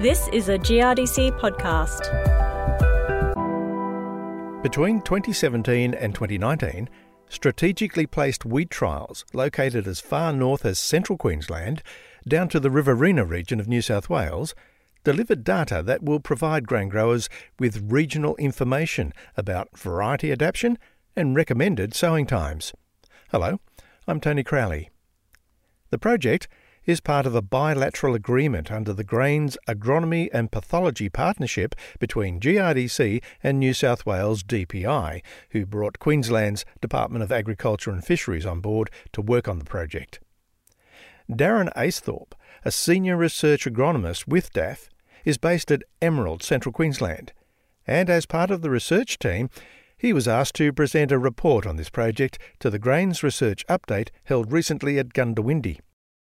This is a GRDC podcast. Between 2017 and 2019, strategically placed wheat trials located as far north as central Queensland down to the Riverina region of New South Wales delivered data that will provide grain growers with regional information about variety adaptation and recommended sowing times. Hello, I'm Tony Crowley. The project is part of a bilateral agreement under the Grains Agronomy and Pathology Partnership between GRDC and New South Wales DPI, who brought Queensland's Department of Agriculture and Fisheries on board to work on the project. Darren Aisthorpe, a senior research agronomist with DAF, is based at Emerald, Central Queensland, and as part of the research team, he was asked to present a report on this project to the Grains Research Update held recently at Goondiwindi.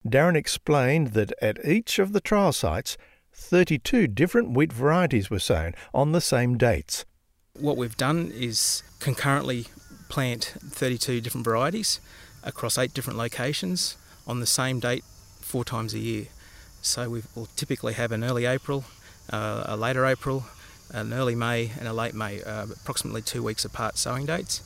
Darren explained that at each of the trial sites, 32 different wheat varieties were sown on the same dates. What we've done is concurrently plant 32 different varieties across eight different locations on the same date four times a year. So we will typically have an early April, uh, a later April, an early May, and a late May, uh, approximately two weeks apart sowing dates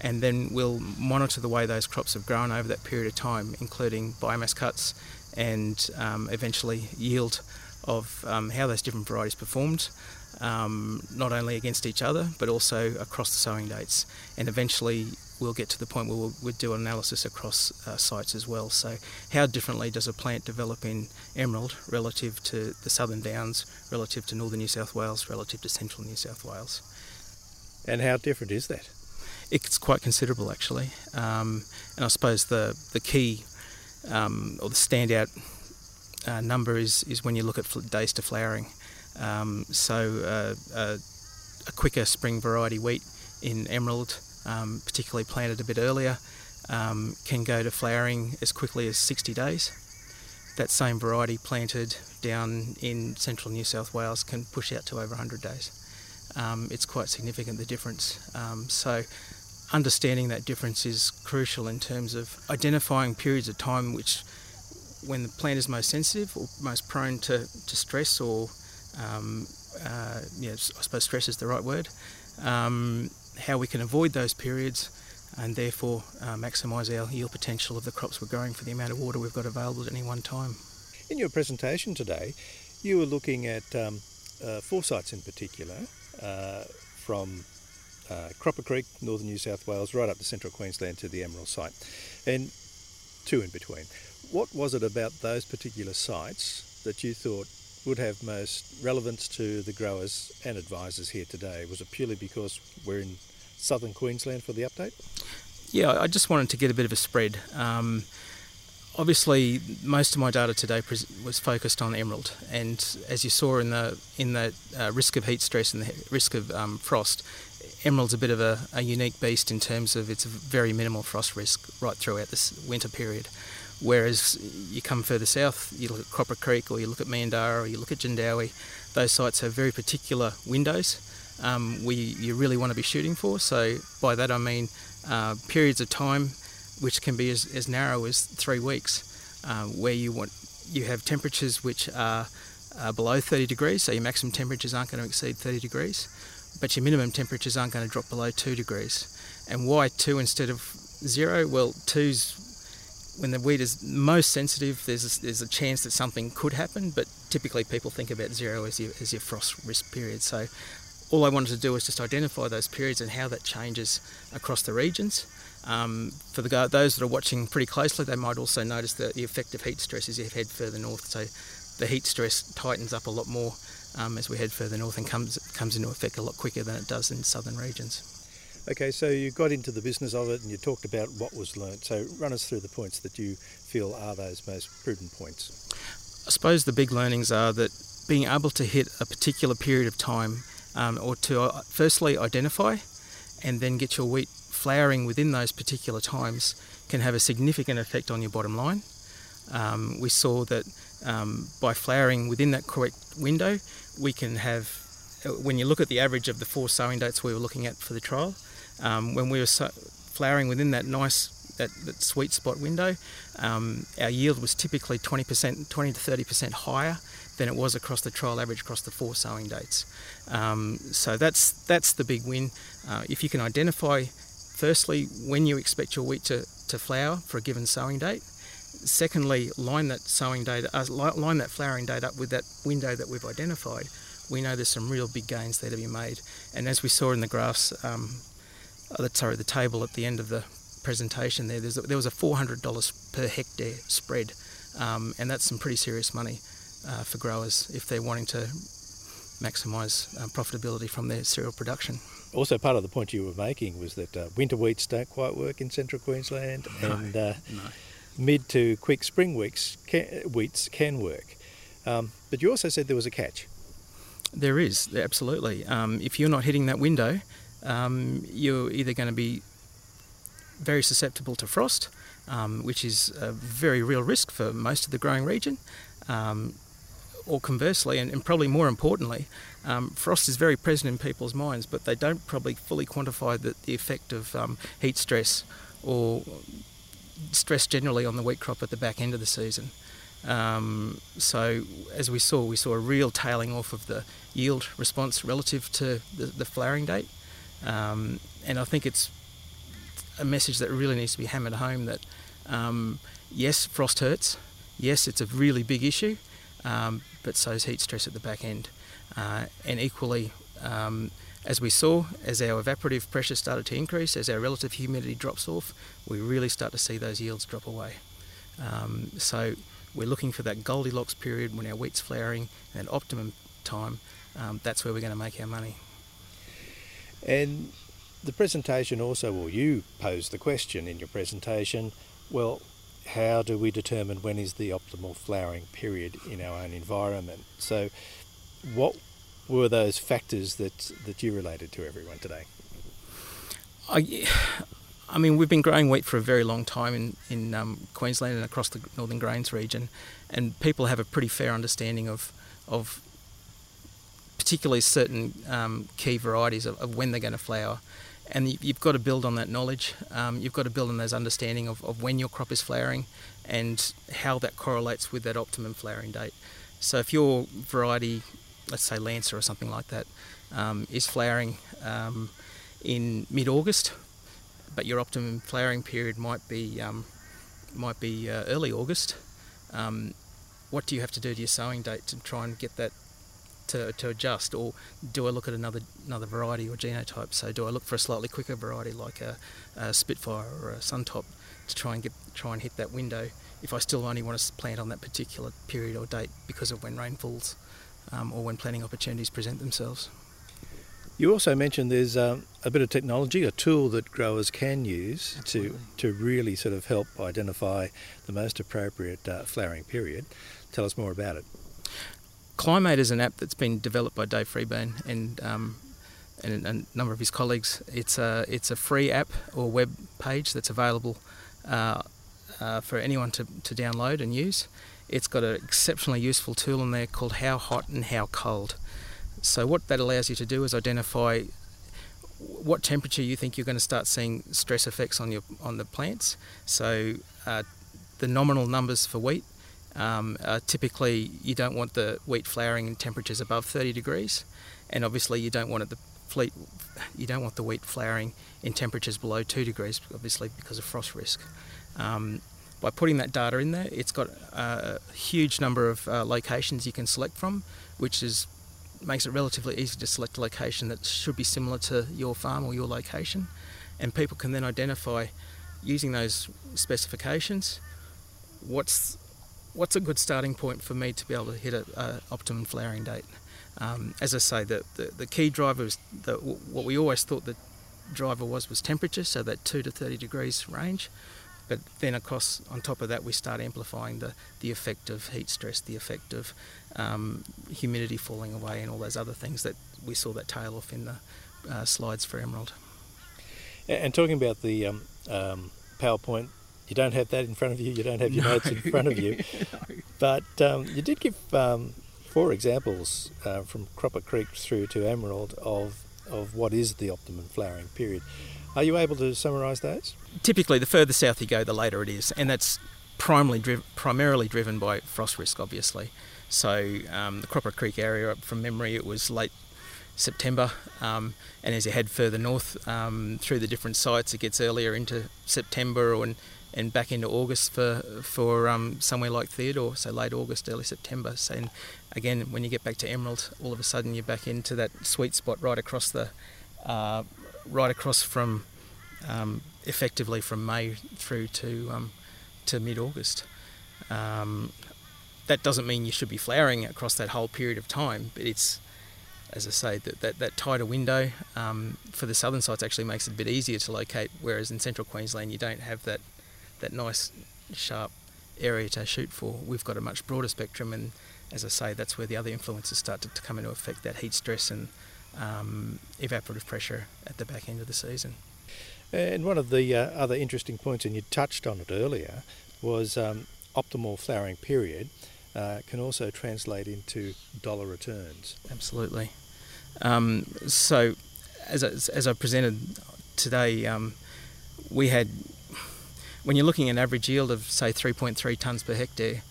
and then we'll monitor the way those crops have grown over that period of time, including biomass cuts and um, eventually yield of um, how those different varieties performed, um, not only against each other but also across the sowing dates. And eventually we'll get to the point where we'll, we'll do analysis across uh, sites as well. So, how differently does a plant develop in Emerald relative to the Southern Downs, relative to Northern New South Wales, relative to Central New South Wales? And how different is that? It's quite considerable actually, um, and I suppose the the key um, or the standout uh, number is is when you look at days to flowering. Um, so uh, a quicker spring variety wheat in emerald, um, particularly planted a bit earlier, um, can go to flowering as quickly as 60 days. That same variety planted down in central New South Wales can push out to over 100 days. Um, it's quite significant the difference. Um, so understanding that difference is crucial in terms of identifying periods of time which when the plant is most sensitive or most prone to, to stress or um, uh, yeah, I suppose stress is the right word, um, how we can avoid those periods and therefore uh, maximise our yield potential of the crops we're growing for the amount of water we've got available at any one time. In your presentation today, you were looking at um, uh, four sites in particular uh, from uh, Croppa Creek, northern New South Wales, right up to central Queensland to the Emerald site, and two in between. What was it about those particular sites that you thought would have most relevance to the growers and advisors here today? Was it purely because we're in southern Queensland for the update? Yeah, I just wanted to get a bit of a spread. Um, obviously, most of my data today was focused on emerald, and as you saw in the in the uh, risk of heat stress and the risk of um, frost, emerald's a bit of a, a, unique beast in terms of its very minimal frost risk right throughout this winter period. Whereas you come further south, you look at Croppa Creek or you look at Mandara or you look at Jandowae, those sites have very particular windows um, we you really want to be shooting for. So by that I mean uh, periods of time which can be as, as narrow as three weeks, uh, where you want you have temperatures which are uh, below 30 degrees, so your maximum temperatures aren't going to exceed 30 degrees but your minimum temperatures aren't going to drop below 2 degrees. And why 2 instead of 0? Well, 2's when the wheat is most sensitive, there's a, there's a chance that something could happen, but typically people think about 0 as your, as your frost risk period. So all I wanted to do was just identify those periods and how that changes across the regions. Um, for the, those that are watching pretty closely, they might also notice that the effect of heat stress as you head further north. So the heat stress tightens up a lot more um, as we head further north and comes comes into effect a lot quicker than it does in southern regions. Okay, so you got into the business of it and you talked about what was learnt. So run us through the points that you feel are those most prudent points. I suppose the big learnings are that being able to hit a particular period of time um, or to uh, firstly identify and then get your wheat flowering within those particular times can have a significant effect on your bottom line. Um, we saw that um, by flowering within that correct window, we can have, uh, when you look at the average of the four sowing dates we were looking at for the trial, um, when we were so flowering within that nice, that, that sweet spot window, um, our yield was typically 20%, 20 to 30% higher than it was across the trial average across the four sowing dates. Um, so that's that's the big win. Uh, if you can identify, firstly, when you expect your wheat to, to flower for a given sowing date. Secondly, line that sowing date, uh, line that flowering date up with that window that we've identified. We know there's some real big gains there to be made. And as we saw in the graphs, um, uh, sorry, the table at the end of the presentation there, a, there was a $400 per hectare spread, um, and that's some pretty serious money uh, for growers if they're wanting to maximise uh, profitability from their cereal production. Also, part of the point you were making was that uh, winter wheats don't quite work in central Queensland, no, and uh, no. Mid to quick spring weeks can, wheats can work. Um, but you also said there was a catch. There is, absolutely. Um, if you're not hitting that window, um, you're either going to be very susceptible to frost, um, which is a very real risk for most of the growing region, um, or conversely, and, and, probably more importantly, um, frost is very present in people's minds, but they don't probably fully quantify the, the effect of um, heat stress or stress generally on the wheat crop at the back end of the season. Um, so, as we saw, we saw a real tailing off of the yield response relative to the, the flowering date. Um, and I think it's a message that really needs to be hammered home that um, yes, frost hurts. Yes, it's a really big issue, um, but so is heat stress at the back end. Uh, and equally, um, as we saw, as our evaporative pressure started to increase, as our relative humidity drops off, we really start to see those yields drop away. Um, so we're looking for that Goldilocks period when our wheat's flowering and optimum time. Um, that's where we're going to make our money. And the presentation also, or you posed the question in your presentation, well, how do we determine when is the optimal flowering period in our own environment? So, what were those factors that, that you related to everyone today? I, I mean, we've been growing wheat for a very long time in, in um, Queensland and across the Northern Grains region, and people have a pretty fair understanding of, of particularly certain um, key varieties of, of, when they're going to flower and you've got to build on that knowledge. Um, you've got to build on those understanding of, of when your crop is flowering and how that correlates with that optimum flowering date. So if your variety, let's say Lancer or something like that, um, is flowering um, in mid-August, but your optimum flowering period might be um, might be uh, early August. Um, what do you have to do to your sowing date to try and get that to, to adjust, or do I look at another another variety or genotype? So do I look for a slightly quicker variety like a, a Spitfire or a Suntop to try and get try and hit that window? If I still only want to plant on that particular period or date because of when rain falls, um, or when planning opportunities present themselves. You also mentioned there's um, a bit of technology, a tool that growers can use to, to really sort of help identify the most appropriate uh, flowering period. Tell us more about it. Climate is an app that's been developed by Dave Freebairn and um, and a number of his colleagues. It's a it's a free app or web page that's available uh, uh, for anyone to, to download and use. It's got an exceptionally useful tool in there called How Hot and How Cold. So what that allows you to do is identify what temperature you think you're going to start seeing stress effects on your on the plants. So uh, the nominal numbers for wheat um, typically, you don't want the wheat flowering in temperatures above 30 degrees, and obviously you don't want it the fleet, you don't want the wheat flowering in temperatures below two degrees, obviously because of frost risk. Um, by putting that data in there, it's got a huge number of uh, locations you can select from, which is makes it relatively easy to select a location that should be similar to your farm or your location, and people can then identify using those specifications what's what's a good starting point for me to be able to hit an optimum flowering date? Um, as I say, the, the, the key driver is the, what we always thought the driver was was temperature, so that 2 to 30 degrees range. But then, of course, on top of that, we start amplifying the, the effect of heat stress, the effect of um, humidity falling away, and all those other things that we saw that tail off in the uh, slides for Emerald. And talking about the um, um PowerPoint you don't have that in front of you. You don't have your no. notes in front of you. no. But um, you did give um, four examples uh, from Croppa Creek through to Emerald of of what is the optimum flowering period. Are you able to summarise those? Typically, the further south you go, the later it is, and that's primarily, driv- primarily driven by frost risk, obviously. So um, the Croppa Creek area, from memory, it was late September, um, and as you head further north um, through the different sites, it gets earlier into September and, and back into August for for um, somewhere like Theodore, so late August, early September. So and again, when you get back to Emerald, all of a sudden you're back into that sweet spot right across the uh, right across from um, effectively from May through to um, to mid August. Um, that doesn't mean you should be flowering across that whole period of time, but it's as I say, that, that, that tighter window um, for the southern sites actually makes it a bit easier to locate, whereas in central Queensland you don't have that, that nice sharp area to shoot for. We've got a much broader spectrum, and as I say, that's where the other influences start to, to come into effect that heat stress and um, evaporative pressure at the back end of the season. And one of the uh, other interesting points, and you touched on it earlier, was um, optimal flowering period uh, can also translate into dollar returns. Absolutely. Um, so, as I, as I presented today, um, we had when you're looking at an average yield of say 3.3 tonnes per hectare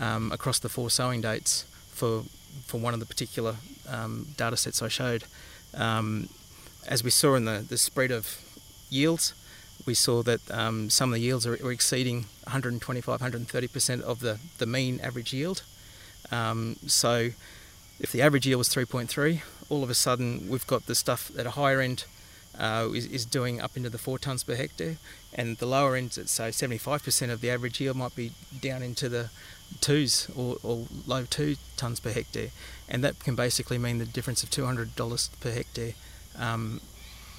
um, across the four sowing dates for for one of the particular um, data sets I showed, um, as we saw in the, the spread of yields, we saw that um, some of the yields are, are, exceeding 125, 130% of the, the mean average yield. Um, so if the average yield was 3.3, all of a sudden we've got the stuff at a higher end uh, is, is, doing up into the 4 tonnes per hectare, and the lower end, say 75% of the average yield, might be down into the twos or, or low 2 tonnes per hectare, and that can basically mean the difference of $200 per hectare um,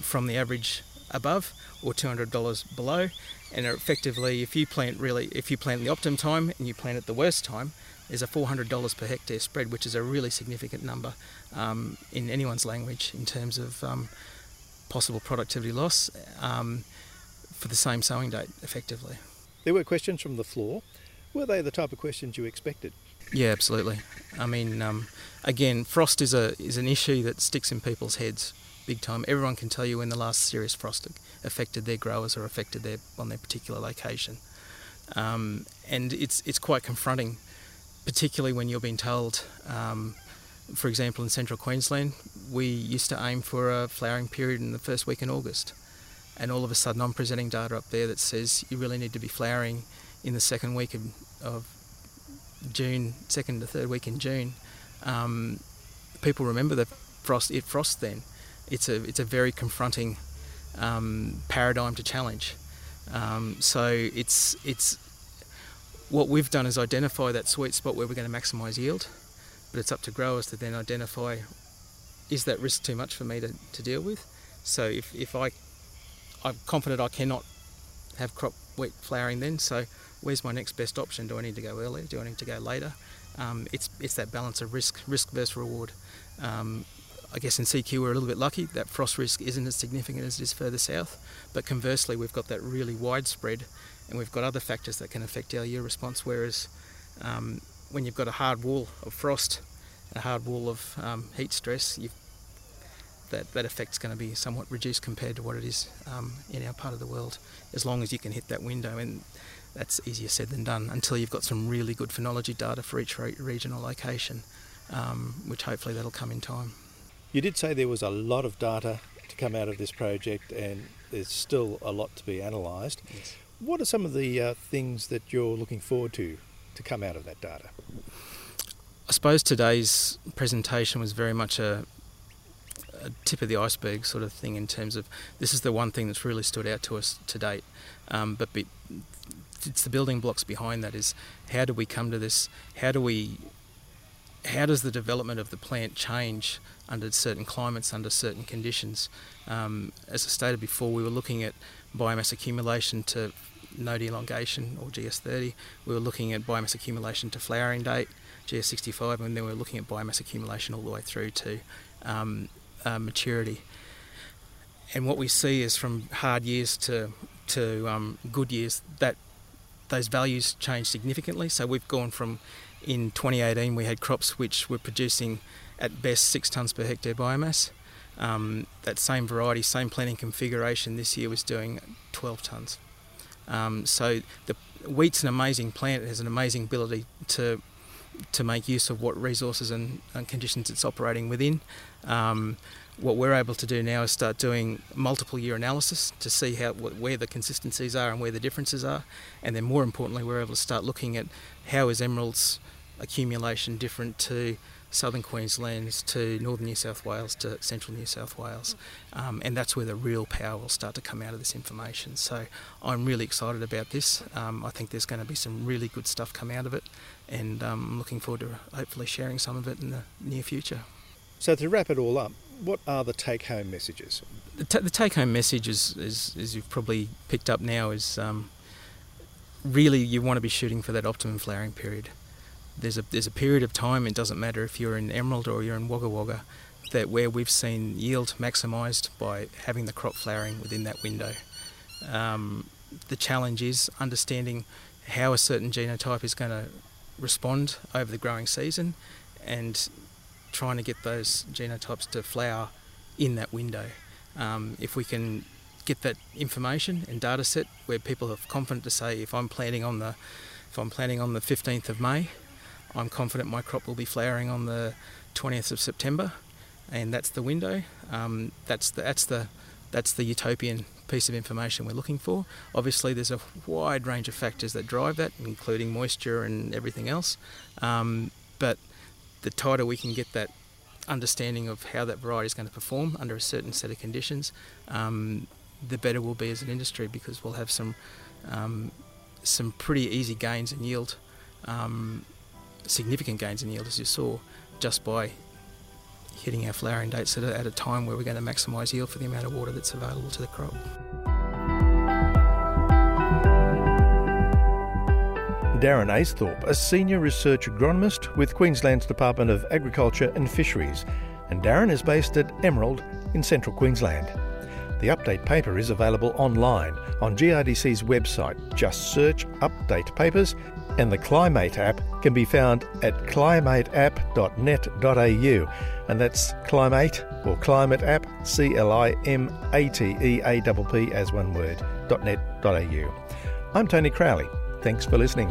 from the average above or $200 below. And effectively if you plant really if you plant the optimum time and you plant at the worst time there's a $400 per hectare spread which is a really significant number um, in anyone's language in terms of um, possible productivity loss um, for the same sowing date effectively there were questions from the floor were they the type of questions you expected yeah absolutely i mean um, again frost is a is an issue that sticks in people's heads big time. Everyone can tell you when the last serious frost affected their growers or affected their on their particular location, um, and it's it's quite confronting, particularly when you're being told. Um, for example, in central Queensland, we used to aim for a flowering period in the first week in August, and all of a sudden I'm presenting data up there that says you really need to be flowering in the second week of, of June, second to third week in June. Um, people remember the frost, it frost then, it's a it's a very confronting um, paradigm to challenge. Um, so it's it's what we've done is identify that sweet spot where we're going to maximise yield, but it's up to growers to then identify is that risk too much for me to, to deal with. So if, if I I'm confident I cannot have crop wheat flowering then, so where's my next best option? Do I need to go earlier? Do I need to go later? Um, it's it's that balance of risk risk versus reward. Um, I guess in CQ we're a little bit lucky that frost risk isn't as significant as it is further south, but conversely we've got that really widespread and we've got other factors that can affect our year response. Whereas um, when you've got a hard wall of frost, a hard wall of um, heat stress, that that effect's going to be somewhat reduced compared to what it is um, in our part of the world. As long as you can hit that window, and that's easier said than done. Until you've got some really good phenology data for each re- regional location, um, which hopefully that'll come in time. You did say there was a lot of data to come out of this project, and there's still a lot to be analysed. Yes. What are some of the uh, things that you're looking forward to to come out of that data? I suppose today's presentation was very much a, a, tip of the iceberg sort of thing in terms of this is the one thing that's really stood out to us to date. Um, but be, it's the building blocks behind that is how do we come to this? How do we how does the development of the plant change under certain climates, under certain conditions? Um, as I stated before, we were looking at biomass accumulation to node elongation or GS30. We were looking at biomass accumulation to flowering date, GS65, and then we were looking at biomass accumulation all the way through to um, uh, maturity. And what we see is from hard years to to um, good years that those values change significantly. So we've gone from in 2018 we had crops which were producing at best six tonnes per hectare biomass. Um, that same variety, same planting configuration this year was doing 12 tonnes. Um, so the wheat's an amazing plant. It has an amazing ability to to make use of what resources and, and conditions it's operating within. Um, what we're able to do now is start doing multiple year analysis to see how where the consistencies are and where the differences are, and then more importantly, we're able to start looking at how is emeralds accumulation different to southern Queensland to northern New South Wales to central New South Wales, um, and that's where the real power will start to come out of this information. So I'm really excited about this. Um, I think there's going to be some really good stuff come out of it, and um, I'm looking forward to hopefully sharing some of it in the near future. So to wrap it all up, what are the take-home messages? The, t- the take-home message is, is, as you've probably picked up now, is um, really you want to be shooting for that optimum flowering period. There's a there's a period of time. It doesn't matter if you're in Emerald or you're in Wagga Wagga, that where we've seen yield maximised by having the crop flowering within that window. Um, the challenge is understanding how a certain genotype is going to respond over the growing season, and trying to get those genotypes to flower in that window. Um, if we can get that information and data set where people are confident to say if I'm planting on the if I'm planting on the 15th of May, I'm confident my crop will be flowering on the 20th of September, and that's the window. Um, that's the that's the that's the utopian piece of information we're looking for. Obviously, there's a wide range of factors that drive that, including moisture and everything else. Um, but the tighter we can get that understanding of how that variety is going to perform under a certain set of conditions, um, the better we'll be as an industry because we'll have some um, some pretty easy gains in yield, um, significant gains in yield as you saw, just by hitting our flowering dates at a, at a time where we're going to maximise yield for the amount of water that's available to the crop. Darren Aisthorpe, a senior research agronomist with Queensland's Department of Agriculture and Fisheries, and Darren is based at Emerald in central Queensland. The update paper is available online on GRDC's website. Just search Update Papers, and the Climate app can be found at climateapp.net.au, and that's Climate or Climate app, C L I M A T E A P P as one word, .net.au. I'm Tony Crowley. Thanks for listening.